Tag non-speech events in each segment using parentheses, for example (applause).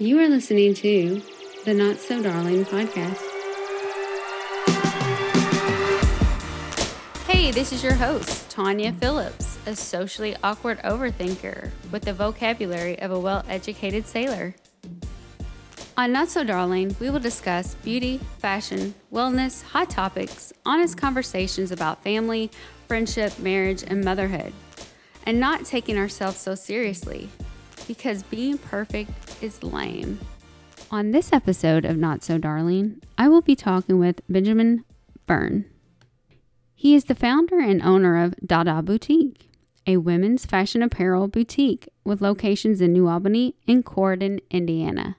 You are listening to the Not So Darling podcast. Hey, this is your host, Tanya Phillips, a socially awkward overthinker with the vocabulary of a well educated sailor. On Not So Darling, we will discuss beauty, fashion, wellness, hot topics, honest conversations about family, friendship, marriage, and motherhood, and not taking ourselves so seriously because being perfect is lame. On this episode of Not So Darling, I will be talking with Benjamin Byrn. He is the founder and owner of Dada Boutique, a women's fashion apparel boutique with locations in New Albany and Corydon, Indiana.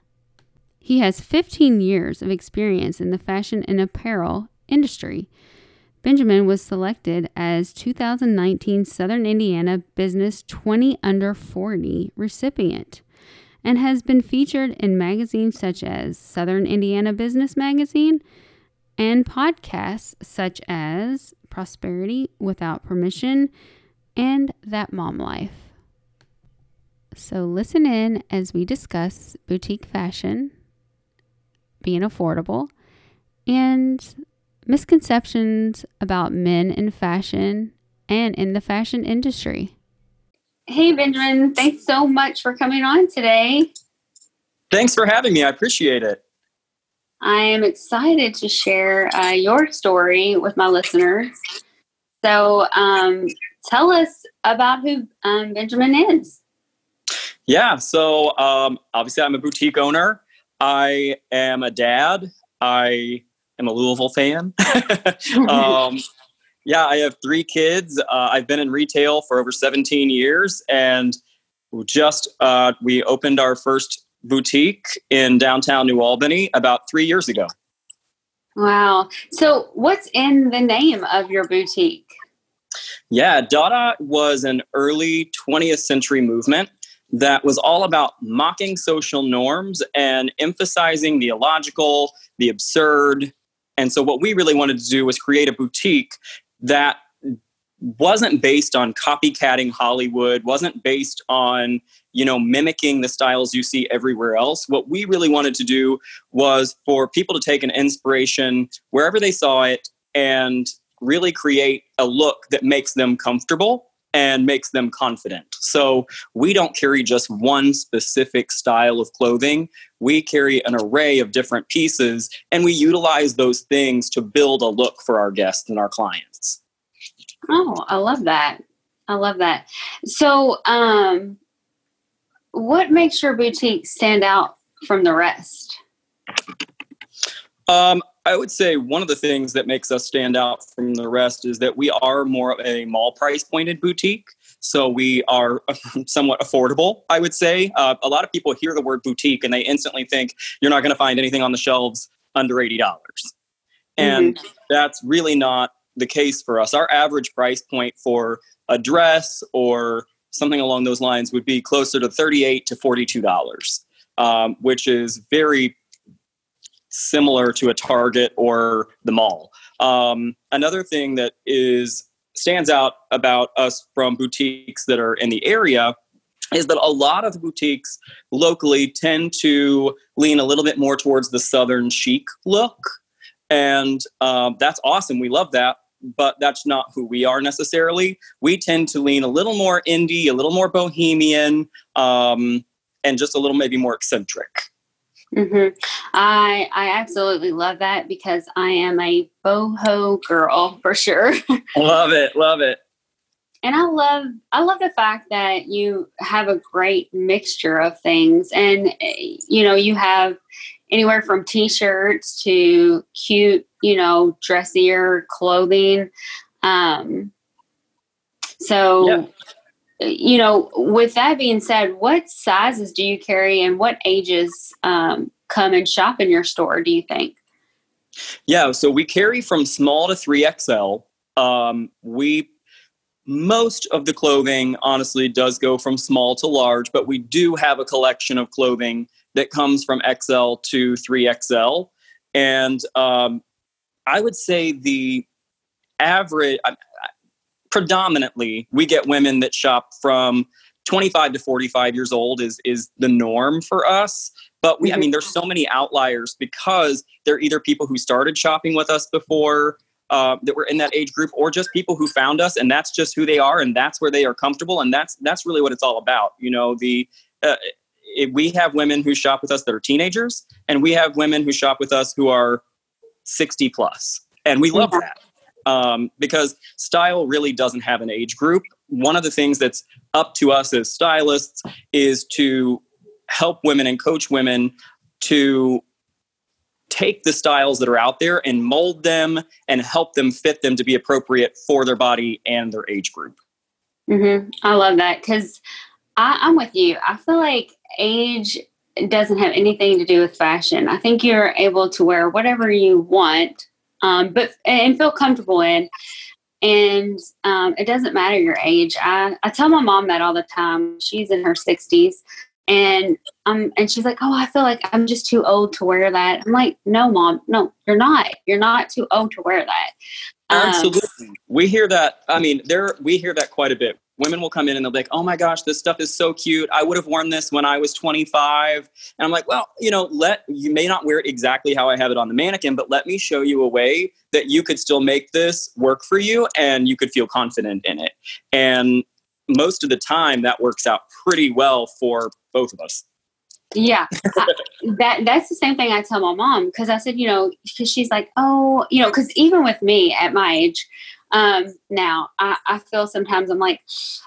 He has 15 years of experience in the fashion and apparel industry. Benjamin was selected as 2019 Southern Indiana Business 20 Under 40 recipient and has been featured in magazines such as Southern Indiana Business Magazine and podcasts such as Prosperity Without Permission and That Mom Life. So listen in as we discuss boutique fashion being affordable, and misconceptions about men in fashion and in the fashion industry. Hey, Benjamin, thanks so much for coming on today. Thanks for having me. I appreciate it. I am excited to share uh, your story with my listeners. So, um, tell us about who um, Benjamin is. Yeah, so um, obviously, I'm a boutique owner. I am a dad. I am a Louisville fan. (laughs) (laughs) um, yeah, I have three kids. Uh, I've been in retail for over 17 years, and just uh, we opened our first boutique in downtown New Albany about three years ago. Wow. So, what's in the name of your boutique? Yeah, Dada was an early 20th century movement that was all about mocking social norms and emphasizing the illogical, the absurd. And so, what we really wanted to do was create a boutique that wasn't based on copycatting Hollywood, wasn't based on, you know, mimicking the styles you see everywhere else. What we really wanted to do was for people to take an inspiration wherever they saw it and really create a look that makes them comfortable and makes them confident. So we don't carry just one specific style of clothing. We carry an array of different pieces and we utilize those things to build a look for our guests and our clients. Oh, I love that. I love that. So, um, what makes your boutique stand out from the rest? Um, I would say one of the things that makes us stand out from the rest is that we are more of a mall price pointed boutique. So we are (laughs) somewhat affordable, I would say. Uh, a lot of people hear the word boutique and they instantly think you're not going to find anything on the shelves under $80. And mm-hmm. that's really not the case for us. Our average price point for a dress or something along those lines would be closer to 38 to $42, um, which is very similar to a Target or the mall. Um, another thing that is stands out about us from boutiques that are in the area is that a lot of boutiques locally tend to lean a little bit more towards the southern chic look. And um, that's awesome. We love that but that's not who we are necessarily. We tend to lean a little more indie a little more bohemian um, and just a little maybe more eccentric Mm-hmm. I I absolutely love that because I am a boho girl for sure. (laughs) love it, love it. And I love I love the fact that you have a great mixture of things, and you know you have anywhere from t-shirts to cute, you know, dressier clothing. Um, so. Yeah you know, with that being said, what sizes do you carry and what ages um, come and shop in your store, do you think? Yeah, so we carry from small to 3XL. Um, we most of the clothing honestly does go from small to large, but we do have a collection of clothing that comes from XL to 3XL. And um, I would say the average, predominantly we get women that shop from 25 to 45 years old is is the norm for us. But we, I mean, there's so many outliers because they're either people who started shopping with us before uh, that were in that age group, or just people who found us, and that's just who they are, and that's where they are comfortable, and that's that's really what it's all about. You know, the uh, it, we have women who shop with us that are teenagers, and we have women who shop with us who are 60 plus, and we love that um, because style really doesn't have an age group. One of the things that's up to us as stylists is to help women and coach women to take the styles that are out there and mold them and help them fit them to be appropriate for their body and their age group. Mm-hmm. I love that because I'm with you. I feel like age doesn't have anything to do with fashion. I think you're able to wear whatever you want, um, but and feel comfortable in. And um, it doesn't matter your age. I, I tell my mom that all the time. She's in her 60s, and um, and she's like, "Oh, I feel like I'm just too old to wear that." I'm like, "No, mom, no, you're not. You're not too old to wear that." Um, Absolutely, we hear that. I mean, there we hear that quite a bit women will come in and they'll be like, oh my gosh, this stuff is so cute. I would have worn this when I was 25. And I'm like, well, you know, let you may not wear it exactly how I have it on the mannequin, but let me show you a way that you could still make this work for you and you could feel confident in it. And most of the time that works out pretty well for both of us. Yeah, I, that that's the same thing I tell my mom because I said, you know, because she's like, oh, you know, because even with me at my age, um, now, I, I feel sometimes I'm like,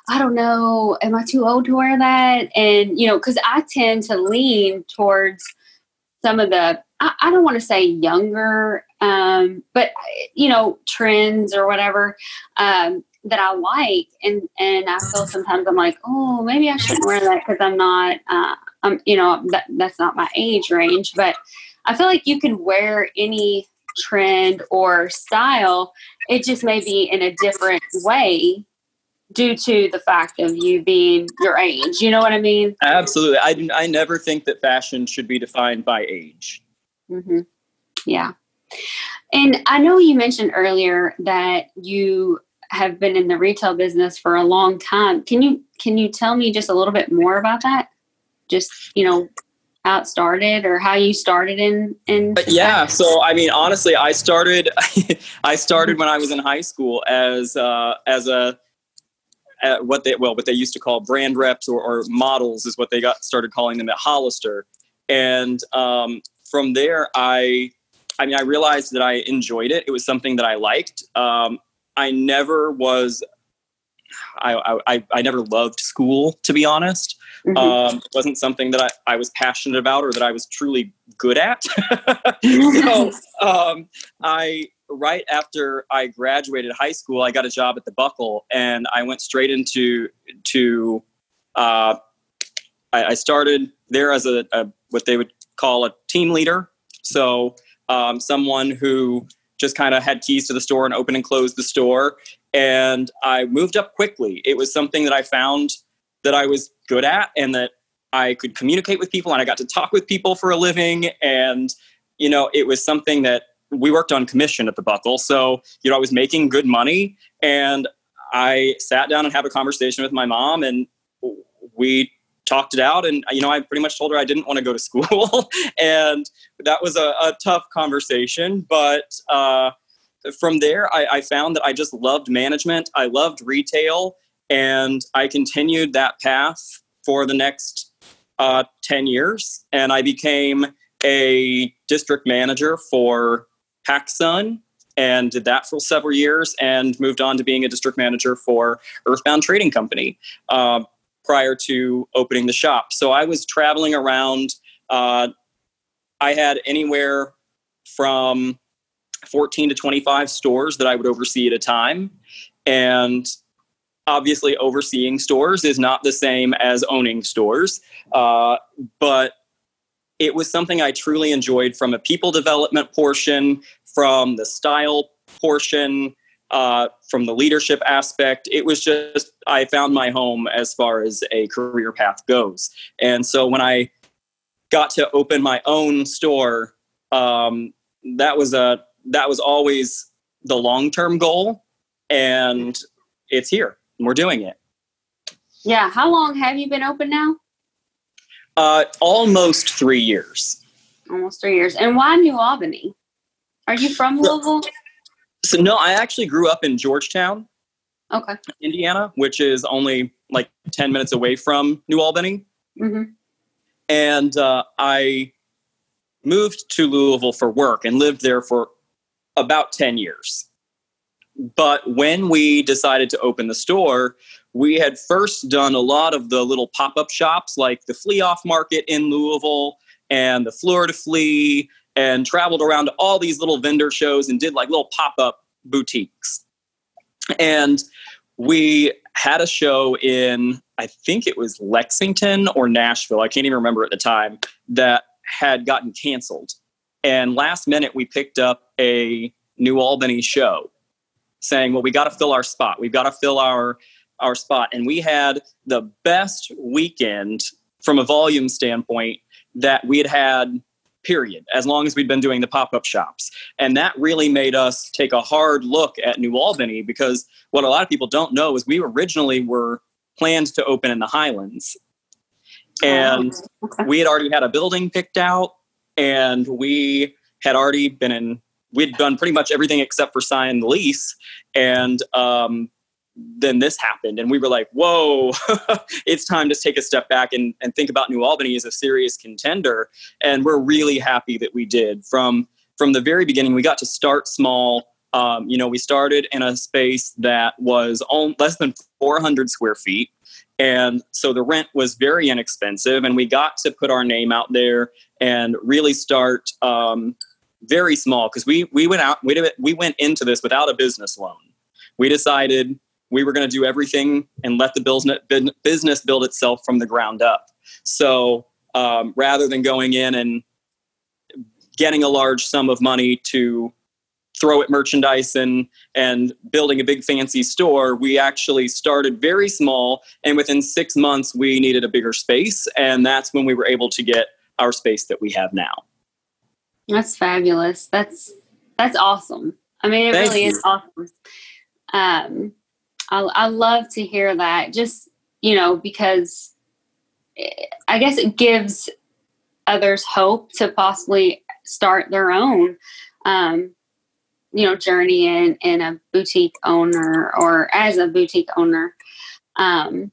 I don't know, am I too old to wear that? And, you know, because I tend to lean towards some of the, I, I don't want to say younger, um, but, you know, trends or whatever. Um, that I like, and and I feel sometimes I'm like, oh, maybe I shouldn't wear that because I'm not, uh, I'm, you know, that that's not my age range. But I feel like you can wear any trend or style. It just may be in a different way due to the fact of you being your age. You know what I mean? Absolutely. I, I never think that fashion should be defined by age. Mm-hmm. Yeah. And I know you mentioned earlier that you have been in the retail business for a long time. Can you can you tell me just a little bit more about that? Just, you know, how it started or how you started in in yeah so i mean honestly i started (laughs) i started when i was in high school as uh, as a what they well what they used to call brand reps or, or, models is what they got started calling them at hollister. And um, from there i i mean i realized that i enjoyed it. It was something that i liked. Um, i never was I, I i never loved school to be honest Mm-hmm. Um, it wasn't something that I, I was passionate about or that I was truly good at. (laughs) so (laughs) um, I right after I graduated high school, I got a job at the Buckle, and I went straight into to. Uh, I, I, started there as a, a, what they would call a team leader. So um, someone who just kind of had keys to the store and open and close the store. And I moved up quickly. It was something that I found that I was good at and that I could communicate with people and I got to talk with people for a living. And, you know, it was something that we worked on commission at the Buckle. So, you know, I was making good money and I sat down and had a conversation with my mom and we talked it out. And, you know, I pretty much told her I didn't want to go to (laughs) school. and that was a, a tough conversation. But uh, from there, I, I found that I just loved management, I loved retail. And I continued that path for the next uh, 10 years. And I became a district manager for PacSun and did that for several years and moved on to being a district manager for Earthbound Trading Company uh, prior to opening the shop. So I was traveling around. Uh, I had anywhere from 14 to 25 stores that I would oversee at a time. And obviously overseeing stores is not the same as owning stores uh, but it was something i truly enjoyed from a people development portion from the style portion uh, from the leadership aspect it was just i found my home as far as a career path goes and so when i got to open my own store um, that was a that was always the long term goal and it's here we're doing it. Yeah. How long have you been open now? Uh, almost three years. Almost three years. And why New Albany? Are you from Louisville? So no, I actually grew up in Georgetown, Okay. Indiana, which is only like ten minutes away from New Albany. Mm-hmm. and uh, I moved to Louisville for work and lived there for about 10 years. But when we decided to open the store, we had first done a lot of the little pop up shops like the Flea Off Market in Louisville and the Florida Flea, and traveled around to all these little vendor shows and did like little pop up boutiques. And we had a show in I think it was Lexington or Nashville. I can't even remember at the time that had gotten canceled. And last minute, we picked up a New Albany show saying, well, we got to fill our spot. We've got to fill our, our spot. And we had the best weekend from a volume standpoint that we had had, period, as long as we'd been doing the pop up shops. And that really made us take a hard look at New Albany because what a lot of people don't know is we originally were planned to open in the Highlands. Oh, and Oh, okay. we had already had a building picked out and we had already been in we'd done pretty much everything except for sign the lease and um, then this happened and we were like whoa (laughs) it's time to take a step back and, and think about new albany as a serious contender and we're really happy that we did. From from the very beginning we got to start small. Um, you know we started in a space that was on, less than 400 square feet and so the rent was very inexpensive, and we got to put our name out there and really start um, very small because we we went out we did, we went into this without a business loan. We decided we were going to do everything and let the business business build itself from the ground up. So um, rather than going in and getting a large sum of money to throw at merchandise and and building a big fancy store we actually started very small and within six months we needed a bigger space and that's when we were able to get our space that we have now That's fabulous. That's that's awesome. I mean, it Thank really you. is awesome. Um, I I love to hear that. Just you know, because eh, I guess it gives others hope to possibly start their own, um, you know, journey in in a boutique owner or as a boutique owner. Um,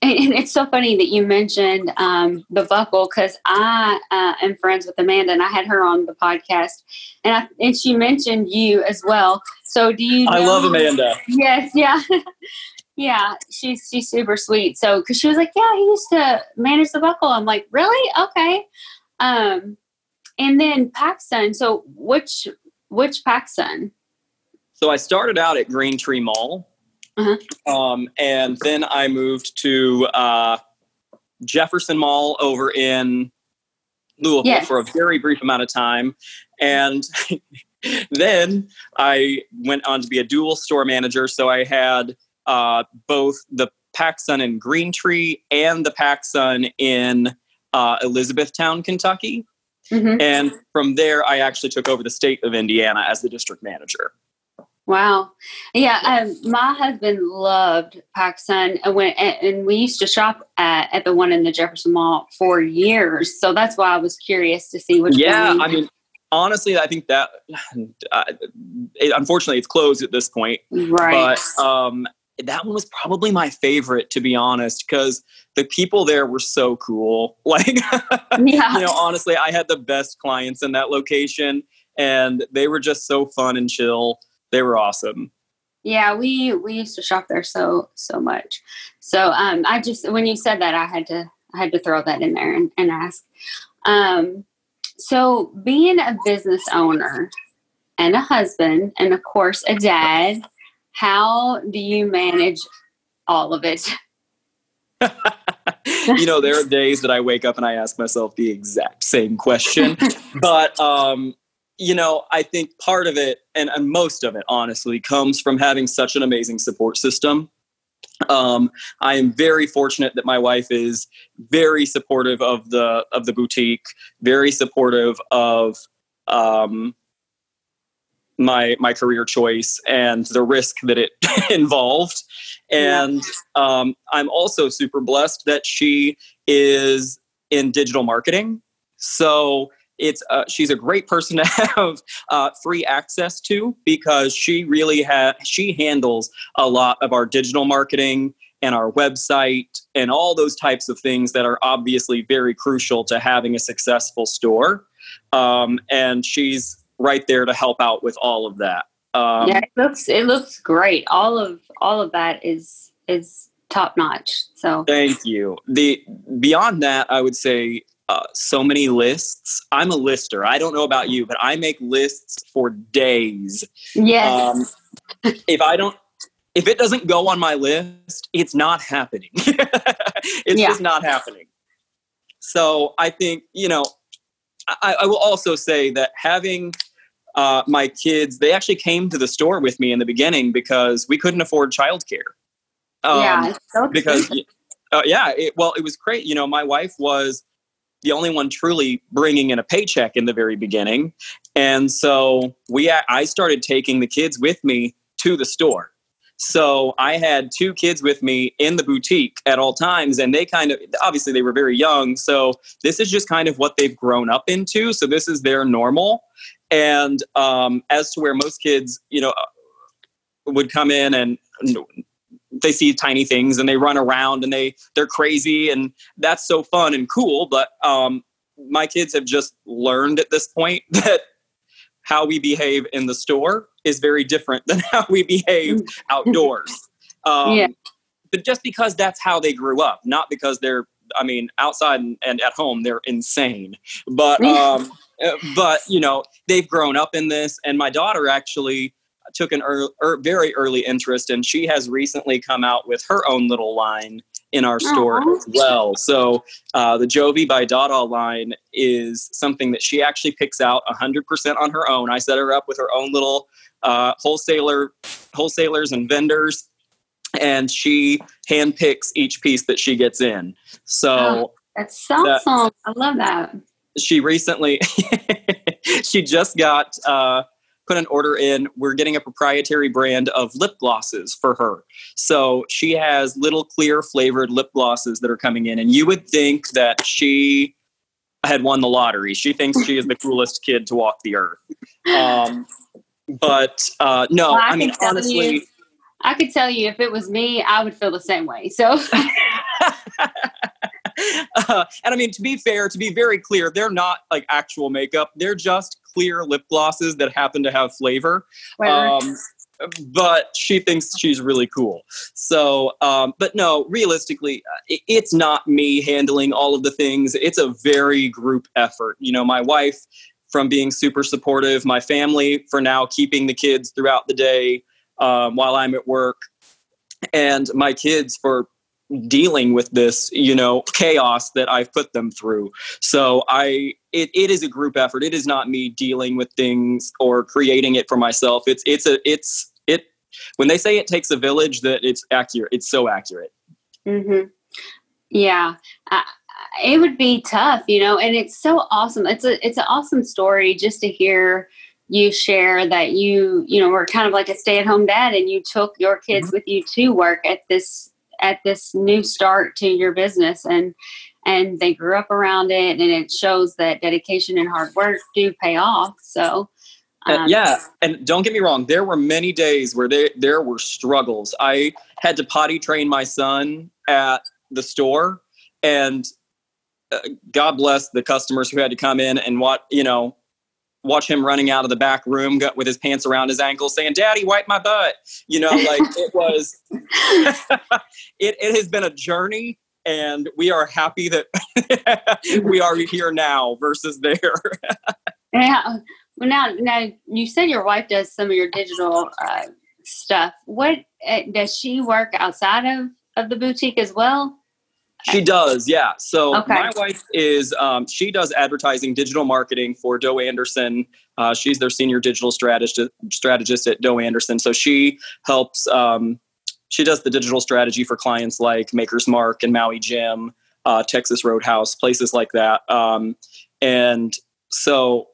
and, and it's so funny that you mentioned um, the buckle because I uh, am friends with Amanda and I had her on the podcast and I, and she mentioned you as well. So do you? i love amanda Yes, yeah, (laughs) yeah. She's she's super sweet. So because she was like, yeah, he used to manage the buckle. I'm like, really? Okay. Um, and then PacSun. So which which PacSun? so i started out at green tree mall Uh-huh. um, and then i moved to uh, jefferson mall over in louisville Yes. for a very brief amount of time and (laughs) then I went on to be a dual store manager. So I had uh, both the PacSun in Green Tree and the PacSun in uh, Elizabethtown, Kentucky. Hmm And from there, I actually took over the state of Indiana as the district manager. Wow. Yeah, um, my husband loved PacSun, and when and, and we used to shop at, at the one in the Jefferson Mall for years. So that's why I was curious to see which. Yeah. I mean, honestly, I think that (sighs) uh, it, unfortunately it's closed at this point. right. but um, that one was probably my favorite to be honest because the people there were so cool (laughs) like yeah. you know honestly i had the best clients in that location and they were just so fun and chill they were awesome Yeah, we we used to shop there so so much. So um, I just when you said that, I had to I had to throw that in there and, and ask. Um, so being a business owner and a husband and of course a dad, how do you manage all of it? (laughs) you know there are days that i wake up and i ask myself the exact same question (laughs) but um you know i think part of it and, and most of it honestly comes from having such an amazing support system um, i am very fortunate that my wife is very supportive of the of the boutique very supportive of um, my my career choice and the risk that it (laughs) involved and um, i'm also super blessed that she is in digital marketing. So it's uh, she's a great person to (laughs) have uh, free access to because she really has she handles a lot of our digital marketing and our website and all those types of things that are obviously very crucial to having a successful store. Um, and she's right there to help out with all of that. Um, yeah, it looks it looks great. All of all of that is is top notch. So thank you. The beyond that, I would say uh, so many lists. I'm a lister. I don't know about you, but I make lists for days. Yes. Um, if I don't, if it doesn't go on my list, it's not happening. (laughs) it's yeah. just not happening. So I think you know, I, I will also say that having uh, my kids, they actually came to the store with me in the beginning because we couldn't afford childcare. Um, yeah, so because uh, yeah, it, well, it was great. You know, my wife was the only one truly bringing in a paycheck in the very beginning. And so we I started taking the kids with me to the store. So I had two kids with me in the boutique at all times and they kind of obviously they were very young, so this is just kind of what they've grown up into, so this is their normal. And um, as to where most kids, you know, would come in and they see tiny things and they run around and they they're crazy and that's so fun and cool but um, my kids have just learned at this point (laughs) that how we behave in the store is very different than how we behave mm. (laughs) outdoors um, yeah. but just because that's how they grew up not because they're i mean outside and, and at home they're insane but um, (laughs) uh, but you know they've grown up in this and my daughter actually took an early, er, very early interest, and she has recently come out with her own little line in our store Aww. as well. So uh, the Jovi by Dada line is something that she actually picks out 100% on her own. I set her up with her own little uh, wholesaler, wholesalers and vendors, and she handpicks each piece that she gets in. So oh, that's awesome. That, I love that. She recently, (laughs) she just got. Uh, put an order in. We're getting a proprietary brand of lip glosses for her. So she has little clear flavored lip glosses that are coming in. And you would think that she had won the lottery. She thinks she is the (laughs) coolest kid to walk the earth. Um, but uh, no, well, I, I mean, honestly. I could tell you if it was me, I would feel the same way. So. (laughs) Uh, and I mean, to be fair, to be very clear, they're not like actual makeup. They're just clear lip glosses that happen to have flavor. Um, but she thinks she's really cool. So, um, but no, realistically, uh, it's not me handling all of the things. It's a very group effort. You know, my wife from being super supportive, my family for now keeping the kids throughout the day um, while I'm at work, and my kids for dealing with this you know chaos that i've put them through. So i it, it is a group effort. It is not me dealing with things or creating it for myself. It's it's a it's it when they say it takes a village that it's accurate. It's so accurate. Mm-hmm. yeah. I, it would be tough you know and it's so awesome. It's a it's an awesome story just to hear you share that you you know were kind of like a stay-at-home dad and you took your kids mm-hmm. with you to work at this at this new start to your business and and they grew up around it and it shows that dedication and hard work do pay off so uh, um, yeah and don't get me wrong there were many days where there there were struggles i had to potty train my son at the store and uh, god bless the customers who had to come in and what you know watch him running out of the back room with his pants around his ankles saying daddy wipe my butt. You know like (laughs) it was (laughs) it, it has been a journey and we are happy that (laughs) we are here now versus there. Yeah well now now you said your wife does some of your digital uh, stuff. What uh, does she work outside of of the boutique as well she does, yeah. So okay. my wife is um, she does advertising, digital marketing for Doe Anderson. Uh, she's their senior digital strategist strategist at Doe Anderson. So she helps. Um, she does the digital strategy for clients like Maker's Mark and Maui Jim, uh, Texas Roadhouse, places like that. Um, and so,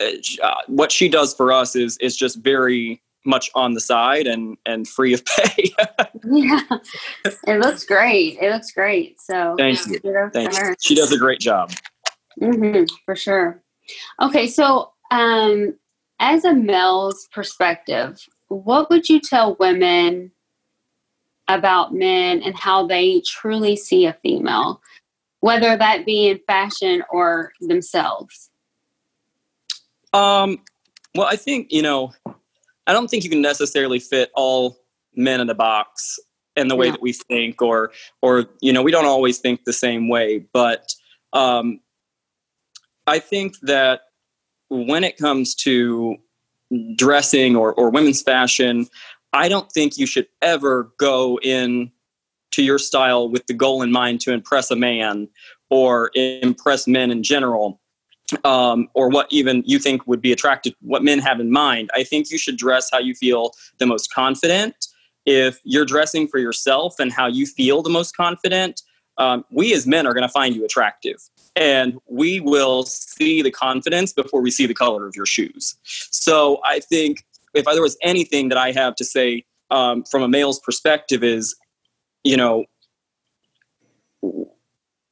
uh, uh what she does for us is is just very much on the side and and free of pay. (laughs) yeah, it looks great. It looks great. So thank you. Thank you. She does a great job. Mm-hmm, for sure. Okay, so um, as a male's perspective, what would you tell women about men and how they truly see a female, whether that be in fashion or themselves? Um, well, I think, you know, I don't think you can necessarily fit all men in a box in the way yeah. that we think or or you know we don't always think the same way but um, i think that when it comes to dressing or, or women's fashion i don't think you should ever go in to your style with the goal in mind to impress a man or impress men in general um, or what even you think would be attractive, what men have in mind. I think you should dress how you feel the most confident. If you're dressing for yourself and how you feel the most confident, um, we as men are going to find you attractive. And we will see the confidence before we see the color of your shoes. So I think if there was anything that I have to say um, from a male's perspective is, you know,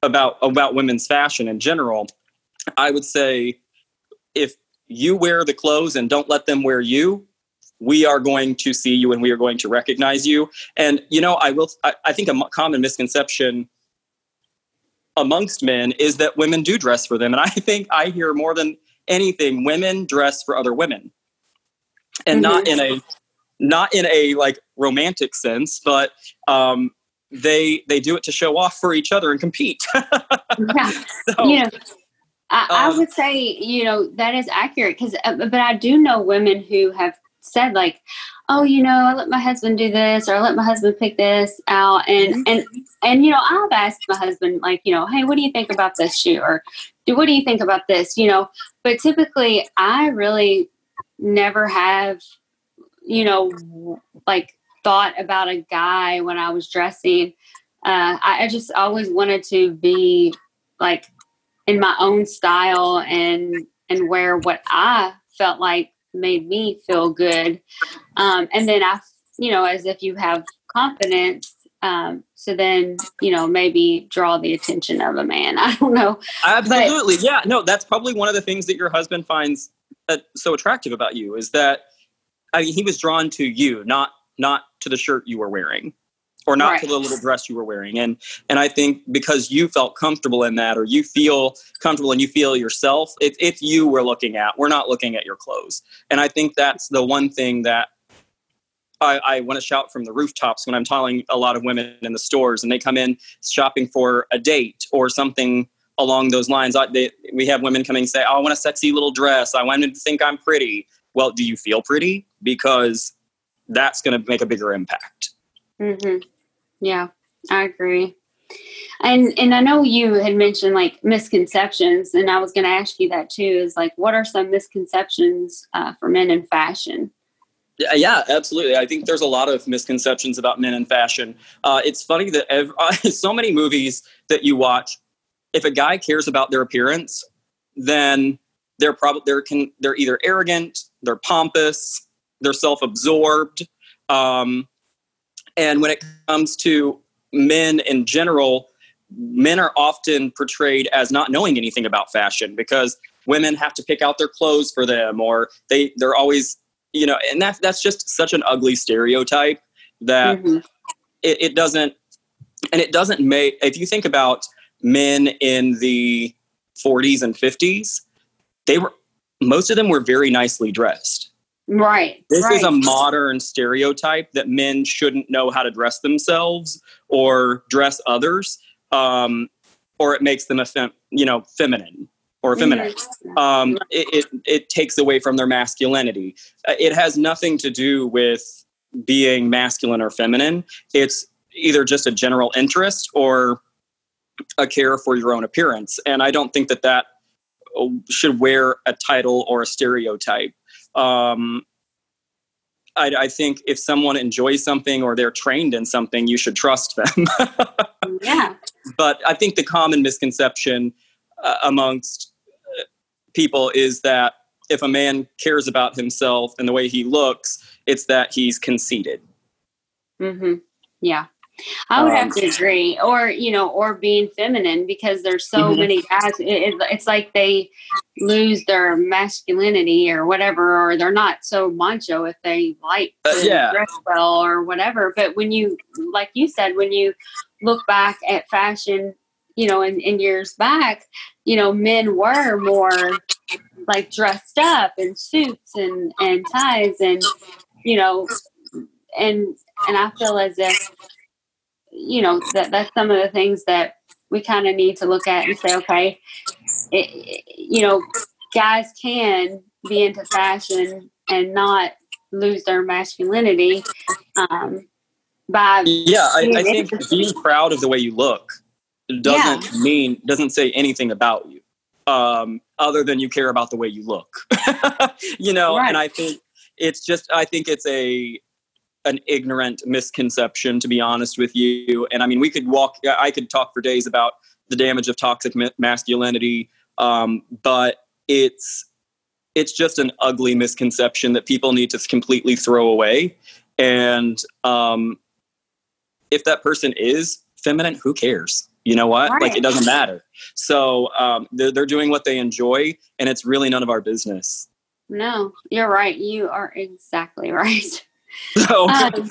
about about women's fashion in general I would say if you wear the clothes and don't let them wear you, we are going to see you and we are going to recognize you. And, you know, I will, I, I think a common misconception amongst men is that women do dress for them. And I (laughs) think I hear more than anything, women dress for other women. And mm-hmm. not in a, not in a like romantic sense, but um, they they do it to show off for each other and compete. (laughs) yeah. So, you I, I um, would say, you know, that is accurate because, uh, but I do know women who have said like, oh, you know, I let my husband do this or I let my husband pick this out. And, mm-hmm. and, and, you know, I've asked my husband like, you know, hey, what do you think about this shoe? Or do what do you think about this? You know, but typically I really never have, you know, like thought about a guy when I was dressing. Uh, I, I just always wanted to be like in my own style and and wear what I felt like made me feel good. Um, and then I, you know, as if you have confidence, um, so then you know maybe draw the attention of a man. (laughs) I don't know. Absolutely, but, yeah. No, that's probably one of the things that your husband finds uh, so attractive about you is that I mean he was drawn to you, not not to the shirt you were wearing or not right. to the little dress you were wearing and and i think because you felt comfortable in that or you feel comfortable and you feel yourself it, it's you we're looking at we're not looking at your clothes and i think that's the one thing that I, I want to shout from the rooftops when I'm telling a lot of women in the stores and they come in shopping for a date or something along those lines. I, they, we have women coming and say, oh, I want a sexy little dress. I want to think I'm pretty. Well, do you feel pretty? Because that's going to make a bigger impact. Mm-hmm. Yeah, I agree. And and I know you had mentioned like misconceptions, and I was going to ask you that too. Is like, what are some misconceptions uh, for men in fashion? Yeah, absolutely. I think there's a lot of misconceptions about men in fashion. Uh, it's funny that every, (laughs) uh, so many movies that you watch, if a guy cares about their appearance, then they're probably they're can they're either arrogant, they're pompous, they're self-absorbed. Um, and when it comes to men in general, men are often portrayed as not knowing anything about fashion because women have to pick out their clothes for them or they they're always you know and that that's just such an ugly stereotype that mm-hmm. it, it doesn't and it doesn't make if you think about men in the 40s and 50s they were most of them were very nicely dressed Right. This right. is a modern stereotype that men shouldn't know how to dress themselves or dress others, um, or it makes them a fem- you know feminine or effeminate. Mm-hmm. Um, it, it, it takes away from their masculinity. Uh, it has nothing to do with being masculine or feminine. It's either just a general interest or a care for your own appearance. And I don't think that that uh, should wear a title or a stereotype um, I, I, think if someone enjoys something or they're trained in something, you should trust them. (laughs) yeah. But I think the common misconception uh, amongst uh, people is that if a man cares about himself and the way he looks, it's that he's conceited. Mm-hmm. Yeah. I would um, have to agree, or you know, or being feminine because there's so mm-hmm. many guys. It, it's like they lose their masculinity or whatever, or they're not so macho if they like uh, to uh, yeah. dress well or whatever. But when you, like you said, when you look back at fashion, you know, in, in years back, you know, men were more like dressed up in suits and and ties and you know, and and I feel as if you know that that's some of the things that we kind of need to look at and say okay it, you know guys can be into fashion and not lose their masculinity um, by yeah I, I think being proud of the way you look doesn't yeah. mean doesn't say anything about you um, other than you care about the way you look (laughs) you know right. and i think it's just i think it's a an ignorant misconception, to be honest with you. And I mean, we could walk, I could talk for days about the damage of toxic masculinity, um, but it's it's just an ugly misconception that people need to completely throw away. And um, if that person is feminine, who cares? You know what? Right. Like it doesn't matter. So um, they're, they're doing what they enjoy, and it's really none of our business. No, you're right. You are exactly (laughs) right. (laughs) So, um,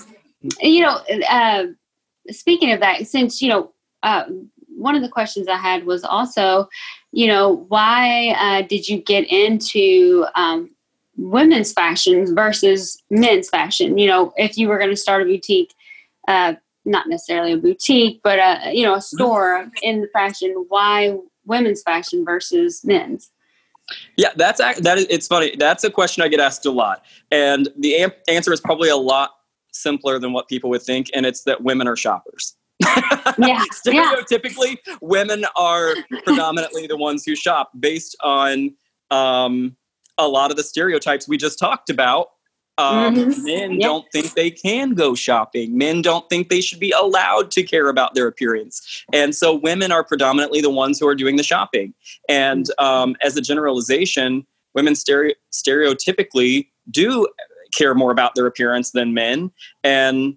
you know, uh, speaking of that, since, you know, uh, one of the questions I had was also, you know, why uh, did you get into um, women's fashion versus men's fashion? You know, if you were going to start a boutique, uh, not necessarily a boutique, but a, you know, a store in the fashion, why women's fashion versus men's? Yeah, that's that is it's funny. That's a question I get asked a lot, and the am- answer is probably a lot simpler than what people would think, and it's that women are shoppers. yeah, (laughs) stereotypically, yeah. women are predominantly the ones who shop based on um, a lot of the stereotypes we just talked about um, mm-hmm. Men don't think they can go shopping. Men don't think they should be allowed to care about their appearance. And so women are predominantly the ones who are doing the shopping. And um, as a generalization, women stere- stereotypically do care more about their appearance than men. And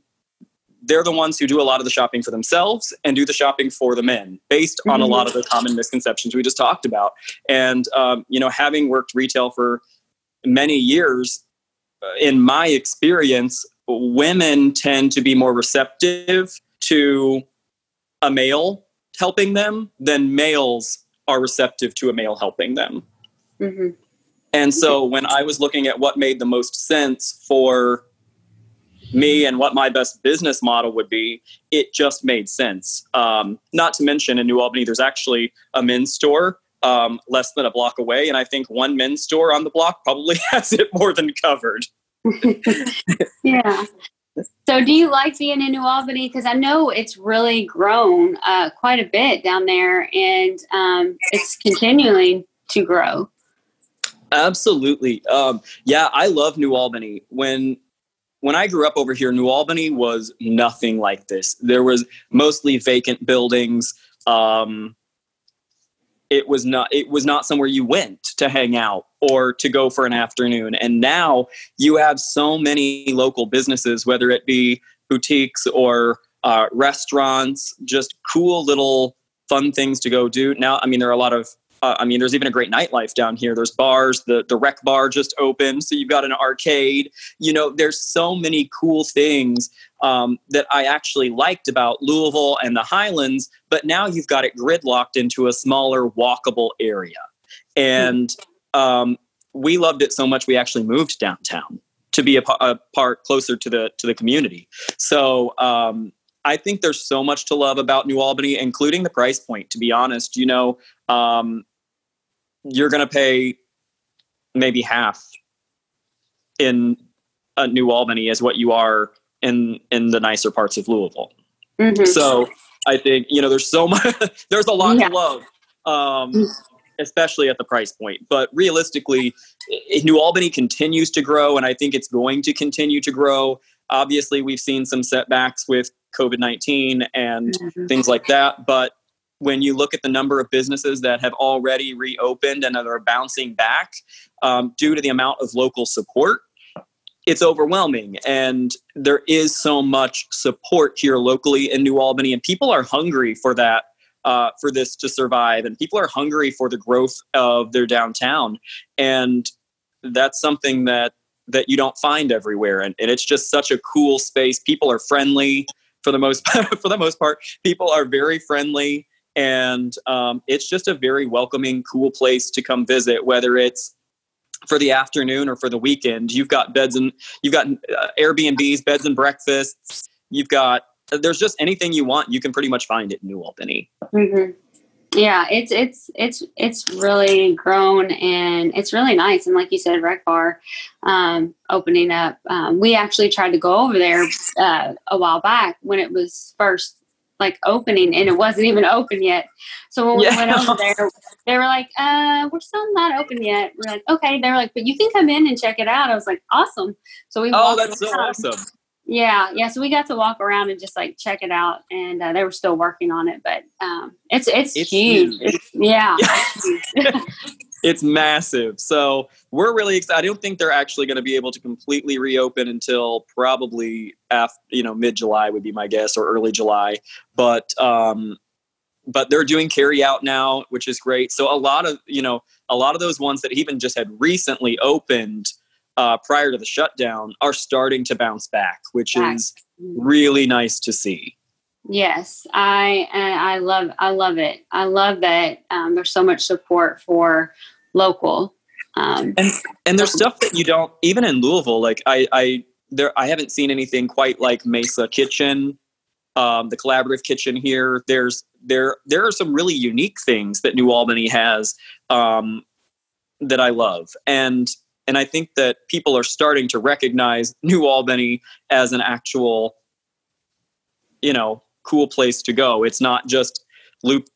they're the ones who do a lot of the shopping for themselves and do the shopping for the men based on mm-hmm. a lot of the common misconceptions we just talked about. And, um, you know, having worked retail for many years, in my experience, women tend to be more receptive to a male helping them than males are receptive to a male helping them. Mm-hmm. And so when I was looking at what made the most sense for me and what my best business model would be, it just made sense. Um, not to mention in New Albany, there's actually a men's store um, less than a block away. And I think one men's store on the block probably (laughs) has it more than covered. (laughs) yeah. So, do you like being in New Albany? Because I know it's really grown uh, quite a bit down there, and um, it's continuing to grow. Absolutely. Um, yeah, I love New Albany. When when I grew up over here, New Albany was nothing like this. There was mostly vacant buildings. Um, it was not it was not somewhere you went to hang out or to go for an afternoon and now you have so many local businesses whether it be boutiques or uh, restaurants just cool little fun things to go do now i mean there are a lot of uh, I mean, there's even a great nightlife down here. There's bars. The the rec bar just opened, so you've got an arcade. You know, there's so many cool things um, that I actually liked about Louisville and the Highlands. But now you've got it gridlocked into a smaller, walkable area, and um, we loved it so much we actually moved downtown to be a, part closer to the to the community. So um, I think there's so much to love about New Albany, including the price point. To be honest, you know, um, you're going to pay maybe half in uh, New Albany as what you are in in the nicer parts of Louisville. Mm-hmm. So I think you know there's so much (laughs) there's a lot yeah. to love, um, mm. especially at the price point. But realistically, New Albany continues to grow, and I think it's going to continue to grow. Obviously, we've seen some setbacks with COVID nineteen and mm-hmm. things like that, but when you look at the number of businesses that have already reopened and are bouncing back um, due to the amount of local support, it's overwhelming. And there is so much support here locally in New Albany, and people are hungry for that. Uh, for this to survive, and people are hungry for the growth of their downtown, and that's something that that you don't find everywhere. And, and it's just such a cool space. People are friendly for the most (laughs) for the most part. People are very friendly and um, it's just a very welcoming cool place to come visit whether it's for the afternoon or for the weekend you've got beds and you've got uh, airbnbs beds and breakfasts. You've got there's just anything you want you can pretty much find it in new albany. Mm-hmm. yeah it's it's it's it's really grown and it's really nice. And like you said rec bar um, opening up um, we actually tried to go over there uh, a while back when it was first like opening and it wasn't even open yet. So when yeah. we went over there, they were like, uh, we're still not open yet. We're like, okay. They were like, but you can come in and check it out. I was like, awesome. So we Oh, that's so awesome. Yeah, yeah. So we got to walk around and just like check it out, and uh, they were still working on it, but um, it's it's, it's huge. huge. It's, yeah, (laughs) it's (laughs) massive. So we're really excited. I don't think they're actually going to be able to completely reopen until probably after, you know, mid July would be my guess or early July. But, um, but they're doing carry out now, which is great. So a lot of, you know, a lot of those ones that even just had recently opened uh, prior to the shutdown are starting to bounce back, which back. is really nice to see. Yes, I I love I love it. I love that um, there's so much support for local. Um, and and there's stuff that you don't even in Louisville. Like I I there I haven't seen anything quite like Mesa Kitchen, um, the collaborative kitchen here. There's there there are some really unique things that New Albany has um, that I love, and and I think that people are starting to recognize New Albany as an actual, you know, cool place to go. It's not just loop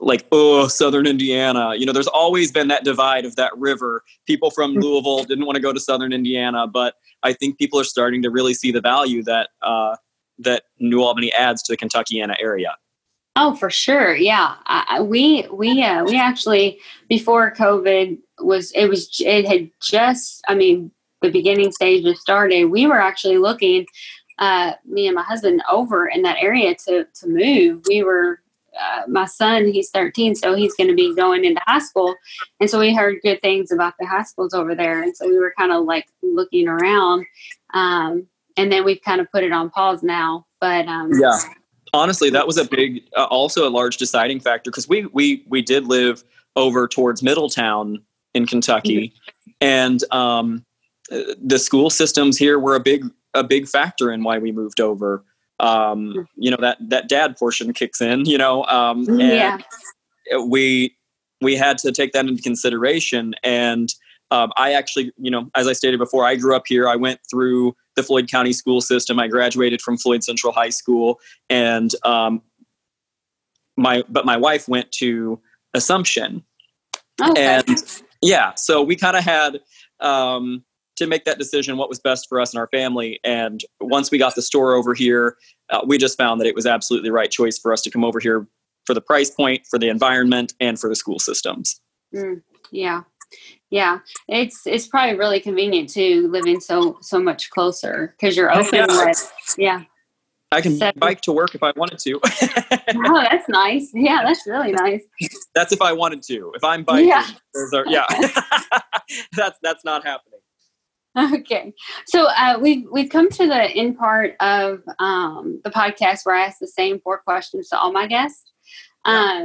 like oh southern indiana. You know there's always been that divide of that river. People from mm. louisville didn't want to go to southern indiana but i think people are starting to really see the value that uh, that new albany adds to the kentuckiana area. Oh for sure. Yeah. I, we we uh, we actually before covid was it was it had just i mean the beginning stages started. We were actually looking uh, me and my husband over in that area to to move. We were uh, my son, he's 13, so he's going to be going into high school. And so we heard good things about the high schools over there. And so we were kind of like looking around. Um, and then we've kind of put it on pause now. But um, yeah, honestly, that was a big, uh, also a large deciding factor because we, we, we did live over towards Middletown in Kentucky. Mm-hmm. And um, the school systems here were a big a big factor in why we moved over. Um, you know that that dad portion kicks in. You know, um, yeah. we we had to take that into consideration. And um, I actually, you know, as I stated before, I grew up here. I went through the Floyd County school system. I graduated from Floyd Central High School, and um, my but my wife went to Assumption, okay. and yeah, so we kind of had um, to make that decision what was best for us and our family and once we got the store over here uh, we just found that it was absolutely the right choice for us to come over here for the price point for the environment and for the school systems mm, yeah yeah it's it's probably really convenient too living so so much closer because you're open yeah. with yeah I can Seven. bike to work if I wanted to. (laughs) oh, that's nice. Yeah, that's really nice. That's if I wanted to. If I'm biking, yeah, are, yeah. (laughs) that's that's not happening. Okay, so uh, we've we've come to the end part of um, the podcast where I ask the same four questions to all my guests. Um,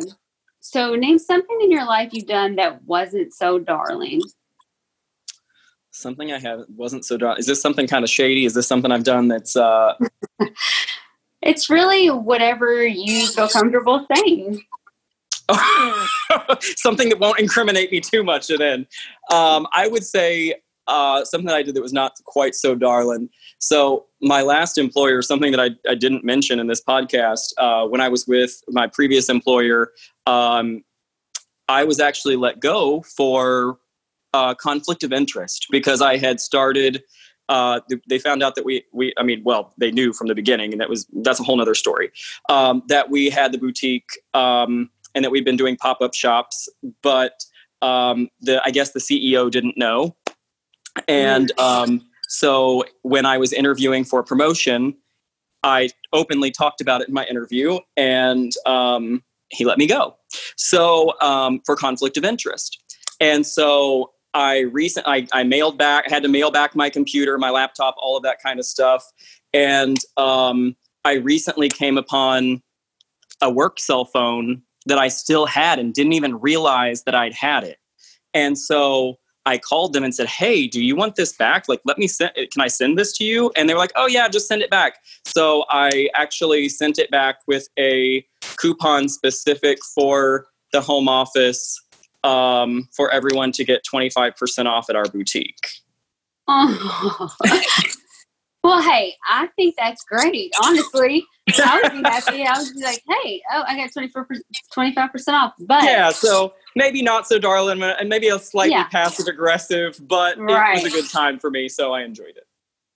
so, name something in your life you've done that wasn't so darling. Something I have wasn't so darling. Is this something kind of shady? Is this something I've done that's? Uh... (laughs) it's really whatever you feel comfortable saying. (laughs) something that won't incriminate me too much. Then, um, I would say uh, something I did that was not quite so darling. So my last employer, something that I, I didn't mention in this podcast, uh, when I was with my previous employer, um, I was actually let go for uh, conflict of interest because I had started uh, they found out that we we I mean, well, they knew from the beginning, and that was that's a whole other story. Um, that we had the boutique um, and that we've been doing pop up shops, but um, the I guess the CEO didn't know, and Mm. um, so when I was interviewing for promotion, I openly talked about it in my interview, and um, he let me go. So um, for conflict of interest, and so I recent I, I mailed back. I had to mail back my computer, my laptop, all of that kind of stuff, and um, I recently came upon a work cell phone that I still had and didn't even realize that I'd had it, and so. I called them and said, "Hey, do you want this back? Like, let me send. Can I send this to you?" And they were like, "Oh yeah, just send it back." So I actually sent it back with a coupon specific for the home office um, for everyone to get 25% off at our boutique. (laughs) Oh. Well, hey, I think that's great. Honestly, I would be happy. I would be like, hey, oh, I got 25 percent off. But Yeah, so maybe not so darling and maybe a slightly Yeah. passive aggressive, but Right. it was a good time for me, so I enjoyed it.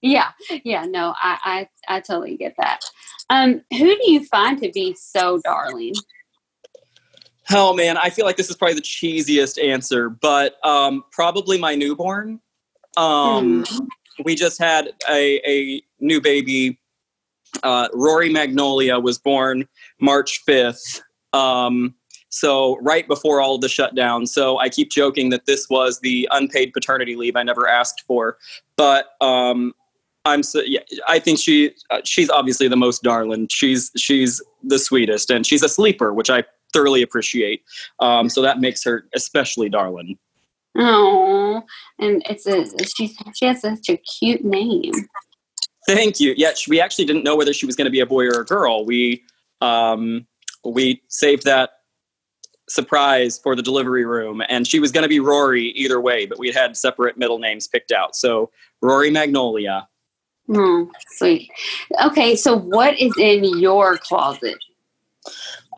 yeah, yeah, no, I, I, I totally get that. Um, who do you find to be so darling? Oh man, I feel like this is probably the cheesiest answer, but um, probably my newborn. Um, Hmm. We just had a, a new baby. Uh, Rory Magnolia was born March 5th. Um, so right before all the shutdown. So I keep joking that this was the unpaid paternity leave I never asked for. But um, I'm so, yeah, I think she uh, she's obviously the most darling. She's she's the sweetest and she's a sleeper, which I thoroughly appreciate. Um, so that makes her especially darling. Oh, and it's a she. She has such a cute name. Thank you. Yeah, sh- we actually didn't know whether she was going to be a boy or a girl. We um, we saved that surprise for the delivery room, and she was going to be Rory either way, but we had had separate middle names picked out. So Rory Magnolia. Oh, sweet. Okay, so what is in your closet?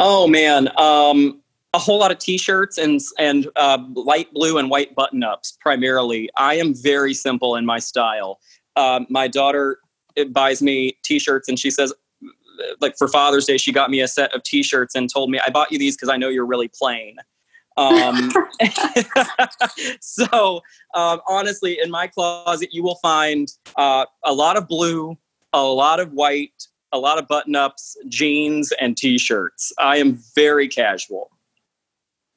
Oh man, um, a whole lot of T-shirts and and uh, light blue and white button-ups primarily. I am very simple in my style. Um, my daughter uh, buys me T-shirts, and she says, like for Father's Day, she got me a set of T-shirts and told me, "I bought you these because I know you're really plain." Um, (laughs) so um, honestly, in my closet, you will find uh, a lot of blue, a lot of white, a lot of button ups, jeans, and t shirts. I am very casual.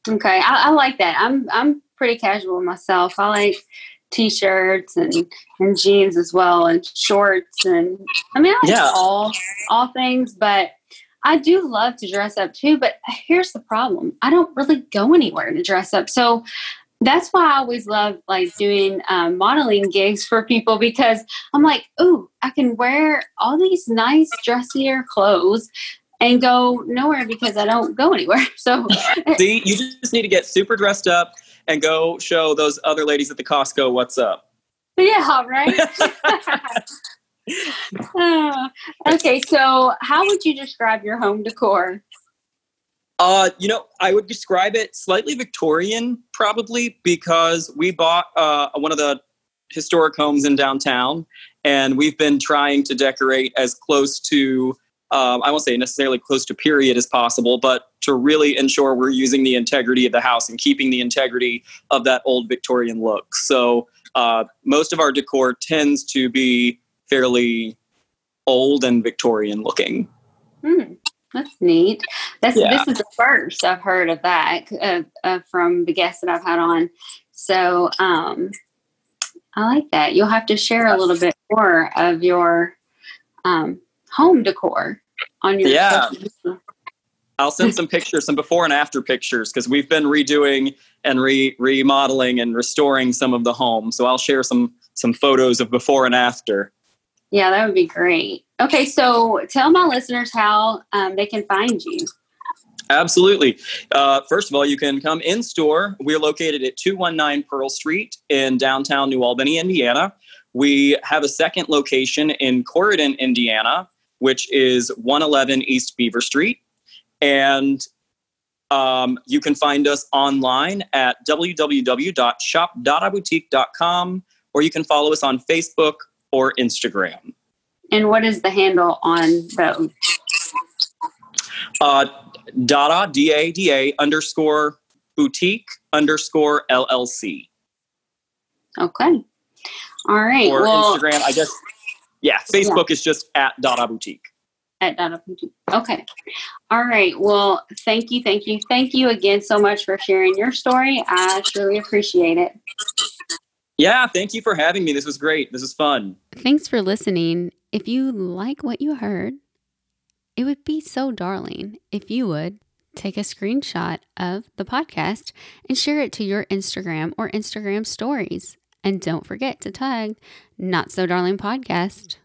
Okay, I, I like that. I'm I'm pretty casual myself. I like t-shirts and and jeans as well, and shorts, and I mean, I like Yeah. all all things, but. I do love to dress up too, but here's the problem. I don't really go anywhere to dress up. So that's why I always love like doing um, modeling gigs for people because I'm like, ooh, I can wear all these nice dressier clothes and go nowhere because I don't go anywhere. (laughs) So (laughs) See, you just need to get super dressed up and go show those other ladies at the Costco what's up. Yeah, right. Uh, (laughs) okay, so how would you describe your home decor? Uh, you know, I would describe it slightly Victorian, probably because we bought uh, one of the historic homes in downtown, and we've been trying to decorate as close to, um, I won't say necessarily close to period as possible, but to really ensure we're using the integrity of the house and keeping the integrity of that old Victorian look. So uh, most of our decor tends to be fairly old and Victorian looking. Hmm, that's neat. That's Yeah. this is the first I've heard of that uh, uh, from the guests that I've had on. So um, I like that. You'll have to share a little bit more of your um, home decor on your Yeah. social. I'll send some pictures, some before and after pictures, because we've been redoing and re- remodeling and restoring some of the home. So I'll share some some photos of before and after. Yeah, that would be great. Okay, so tell my listeners how um, they can find you. Absolutely. Uh, first of all, you can come in store. We're located at 219 Pearl Street in downtown New Albany, Indiana. We have a second location in Corydon, Indiana, which is 111 East Beaver Street. And um, you can find us online at www.shopdadaboutique.com or you can follow us on Facebook or Instagram. And what is the handle on both? Uh, Dada, D A D A underscore boutique underscore LLC. Okay. All right. Or well, Instagram, I guess. Yeah, Facebook is just at Dada Boutique. at Dada Boutique. Okay. All right. Well, thank you, thank you, thank you again so much for sharing your story. I truly appreciate it. Yeah, thank you for having me. This was great. This is fun. Thanks for listening. If you like what you heard, it would be so darling if you would take a screenshot of the podcast and share it to your Instagram or Instagram stories. And don't forget to tag Not So Darling Podcast.